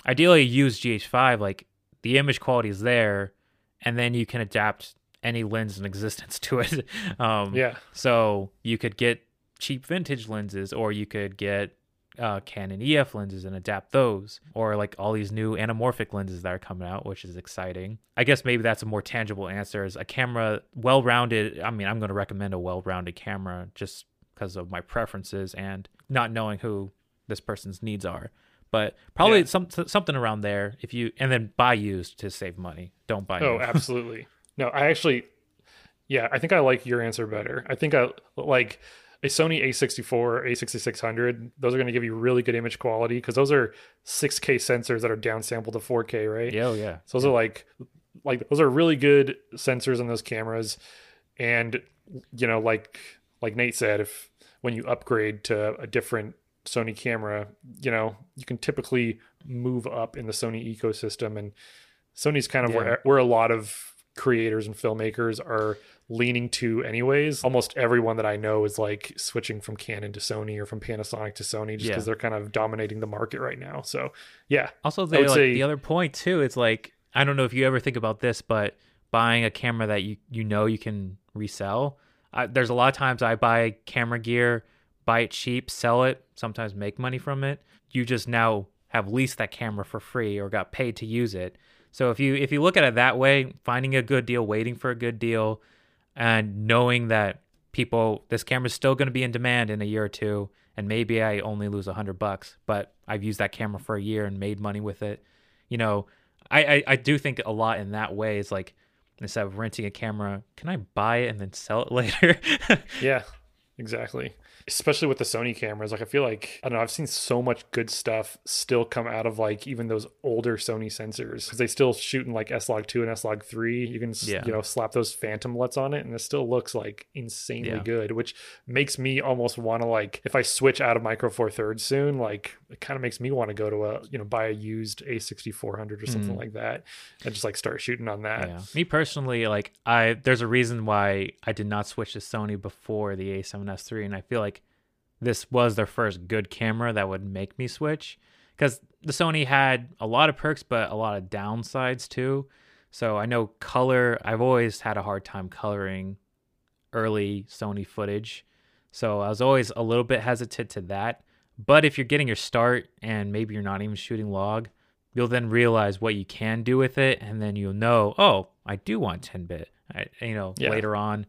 Ideally, use GH5. Like the image quality is there, and then you can adapt any lens in existence to it. Um, yeah so you could get cheap vintage lenses, or you could get uh, Canon EF lenses and adapt those, or like all these new anamorphic lenses that are coming out, which is exciting. I guess maybe that's a more tangible answer. Is a camera well-rounded? I mean, I'm going to recommend a well-rounded camera just because of my preferences and not knowing who this person's needs are. But probably Yeah. some something around there. If you and then buy used to save money. Don't buy. Oh, absolutely. No, I actually, yeah, I think I like your answer better. I think I like a Sony A64, A6600. Those are going to give you really good image quality because those are 6K sensors that are downsampled to 4K, right? Yeah, oh, yeah. So those are like, like those are really good sensors in those cameras, and you know, like like Nate said, if when you upgrade to a different Sony camera, you know, you can typically move up in the Sony ecosystem, and Sony's kind of Yeah. where where a lot of creators and filmmakers are leaning to anyways almost everyone that i know is like switching from canon to sony or from panasonic to sony just Yeah. because they're kind of dominating the market right now so yeah Also, they like say- the other point too. It's like I don't know if you ever think about this, but buying a camera that you you know you can resell. I, there's a lot of times I buy camera gear, buy it cheap, sell it, sometimes make money from it. You just now have leased that camera for free or got paid to use it. So if you if you look at it that way, finding a good deal, waiting for a good deal, and knowing that people this camera's still going to be in demand in a year or two, and maybe I only lose a hundred bucks, but I've used that camera for a year and made money with it. You know, I, I I do think a lot in that way. Is like instead of renting a camera, can I buy it and then sell it later? yeah, exactly especially with the Sony cameras. Like I feel like I don't know. I've seen so much good stuff still come out of like even those older Sony sensors because they still shoot in like S Log two and S Log three. You can yeah. you know slap those phantom LUTs on it, and it still looks like insanely yeah. good, which makes me almost want to like if I switch out of Micro Four Thirds soon, like it kind of makes me want to go to a you know buy a used A sixty four hundred or something mm. like that and just like start shooting on that. Yeah. Me personally, like I there's a reason why I did not switch to Sony before the A7S three, and I feel like this was their first good camera that would make me switch because the Sony had a lot of perks but a lot of downsides too. So I know color, I've always had a hard time coloring early Sony footage. So I was always a little bit hesitant to that. But if you're getting your start and maybe you're not even shooting log, you'll then realize what you can do with it and then you'll know, oh, I do want 10 bit. you know, yeah. later on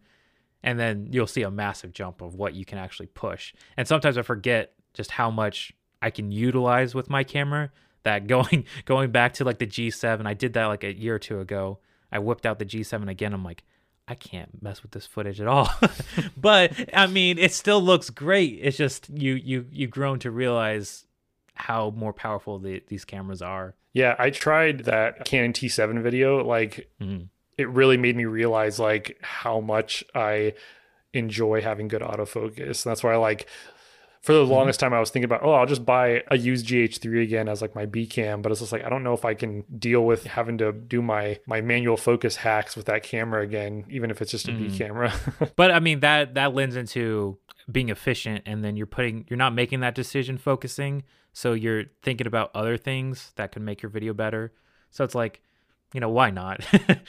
and then you'll see a massive jump of what you can actually push. And sometimes I forget just how much I can utilize with my camera. That going going back to like the G7, I did that like a year or two ago. I whipped out the G7 again. I'm like, I can't mess with this footage at all. but I mean, it still looks great. It's just you you you've grown to realize how more powerful the, these cameras are. Yeah, I tried that Canon T7 video. Like, mm-hmm it really made me realize like how much I enjoy having good autofocus. And that's why I like for the mm-hmm. longest time I was thinking about, oh, I'll just buy a used GH3 again as like my B cam, but it's just like I don't know if I can deal with having to do my my manual focus hacks with that camera again, even if it's just a mm. B camera. but I mean that that lends into being efficient and then you're putting you're not making that decision focusing, so you're thinking about other things that can make your video better. So it's like, you know, why not?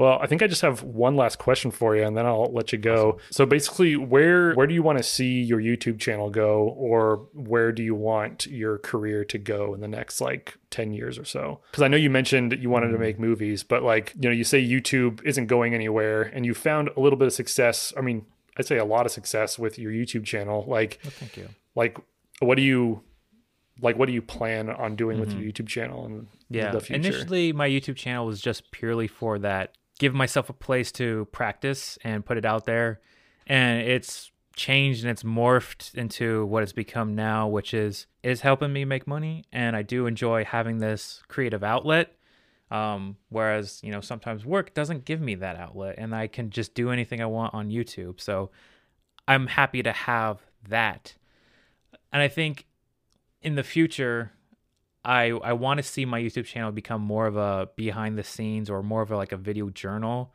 Well, I think I just have one last question for you and then I'll let you go. Awesome. So basically, where where do you want to see your YouTube channel go or where do you want your career to go in the next like 10 years or so? Cuz I know you mentioned you wanted to make movies, but like, you know, you say YouTube isn't going anywhere and you found a little bit of success. I mean, I'd say a lot of success with your YouTube channel. Like well, thank you. Like what do you like what do you plan on doing mm-hmm. with your YouTube channel and yeah. the future? Initially my YouTube channel was just purely for that give myself a place to practice and put it out there. And it's changed and it's morphed into what it's become now, which is is helping me make money. And I do enjoy having this creative outlet. Um, whereas, you know, sometimes work doesn't give me that outlet and I can just do anything I want on YouTube. So I'm happy to have that. And I think in the future, I I want to see my YouTube channel become more of a behind the scenes or more of a, like a video journal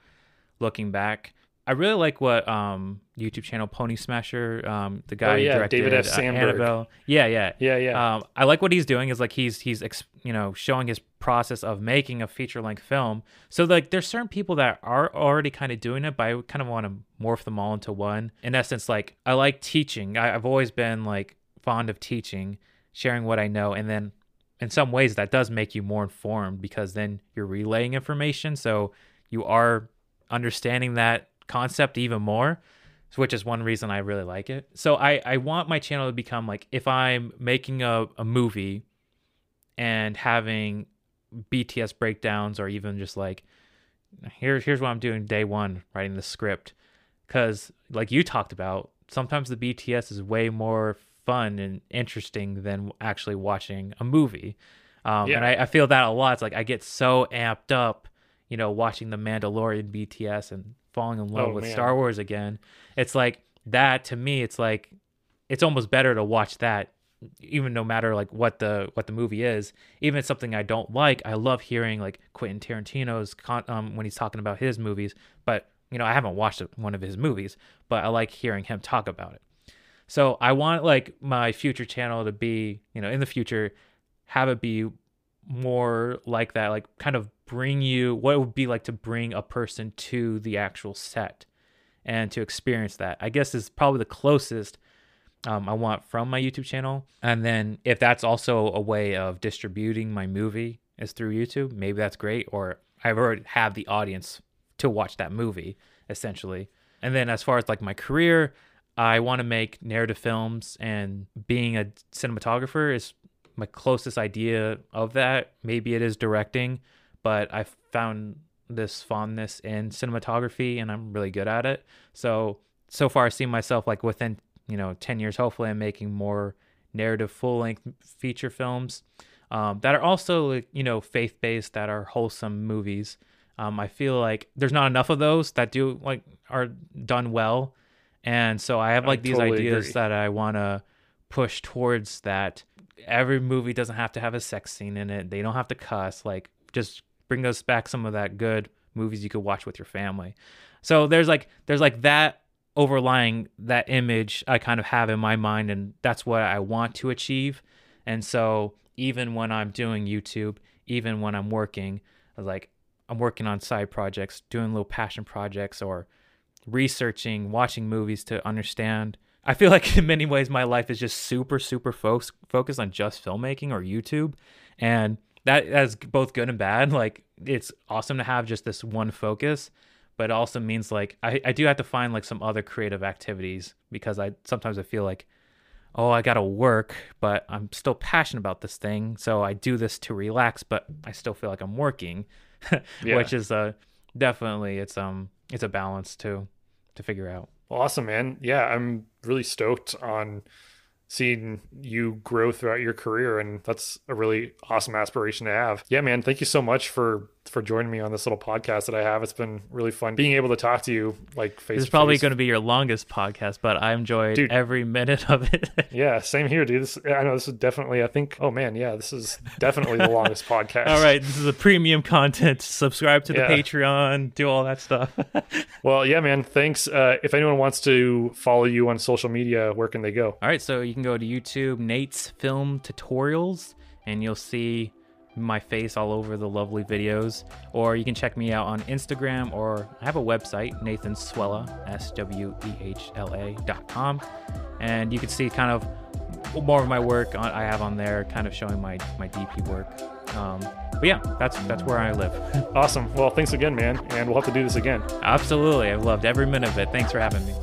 looking back. I really like what um YouTube channel Pony Smasher, um the guy oh, yeah, directed David F. Sandberg. Uh, Annabelle. Yeah, yeah. Yeah, yeah. Um I like what he's doing is like he's he's you know showing his process of making a feature length film. So like there's certain people that are already kind of doing it, but I kind of want to morph them all into one. In essence, like I like teaching. I, I've always been like fond of teaching, sharing what I know, and then in some ways that does make you more informed because then you're relaying information. So you are understanding that concept even more which is one reason i really like it. So i i want my channel to become like if i'm making a, a movie and having bts breakdowns or even just like here's here's what i'm doing day one writing the script. Because like you talked about sometimes the bts is way more fun and interesting than actually watching a movie. Um, yeah. And I, I, feel that a lot. It's like I get so amped up, you know, watching the Mandalorian BTS and falling in love oh, with man. Star Wars again. It's like that to me. It's like it's almost better to watch that, even no matter like what the what the movie is. Even if it's something I don't like, I love hearing like Quentin Tarantino's con- um, when he's talking about his movies. But you know, I haven't watched one of his movies, but I like hearing him talk about it. So I want like my future channel to be, you know, in the future, have it be more like that, like kind of bring you what it would be like to bring a person to the actual set and to experience that. I guess is probably the closest um, I want from my YouTube channel. And then if that's also a way of distributing my movie is through YouTube, maybe that's great. Or I already have the audience to watch that movie essentially. And then as far as like my career, I want to make narrative films and being a cinematographer is my closest idea of that. Maybe it is directing, but I found this fondness in cinematography and I'm really good at it. So so far I see myself like within, you know, 10 years hopefully I'm making more narrative full-length feature films um, that are also you know faith-based that are wholesome movies. Um, I feel like there's not enough of those that do like are done well. And so I have like I these totally ideas agree. that I want to push towards that every movie doesn't have to have a sex scene in it. They don't have to cuss. Like just bring us back some of that good movies you could watch with your family. So there's like there's like that overlying that image I kind of have in my mind and that's what I want to achieve. And so even when I'm doing YouTube, even when I'm working, like I'm working on side projects, doing little passion projects or researching, watching movies to understand I feel like in many ways my life is just super super fo- focused on just filmmaking or YouTube, and that that's both good and bad. Like it's awesome to have just this one focus, but it also means like I, I do have to find like some other creative activities because I sometimes I feel like oh I gotta work, but I'm still passionate about this thing, so I do this to relax, but I still feel like I'm working, yeah. which is uh definitely it's um it's a balance too to figure out. Awesome, man. Yeah, I'm really stoked on seeing you grow throughout your career and that's a really awesome aspiration to have. Yeah, man, thank you so much for for joining me on this little podcast that I have. It's been really fun being able to talk to you like face. This is probably going to be your longest podcast, but I enjoyed dude, every minute of it. yeah, same here, dude. This, I know this is definitely. I think. Oh man, yeah, this is definitely the longest podcast. All right, this is a premium content. Subscribe to the yeah. Patreon. Do all that stuff. well, yeah, man. Thanks. Uh, if anyone wants to follow you on social media, where can they go? All right, so you can go to YouTube, Nate's Film Tutorials, and you'll see my face all over the lovely videos. Or you can check me out on Instagram or I have a website, Nathan Swehla, S W E H L A dot com. And you can see kind of more of my work on, I have on there, kind of showing my, my DP work. Um, but yeah, that's that's where I live. awesome. Well, thanks again, man. And we'll have to do this again. Absolutely. I've loved every minute of it. Thanks for having me.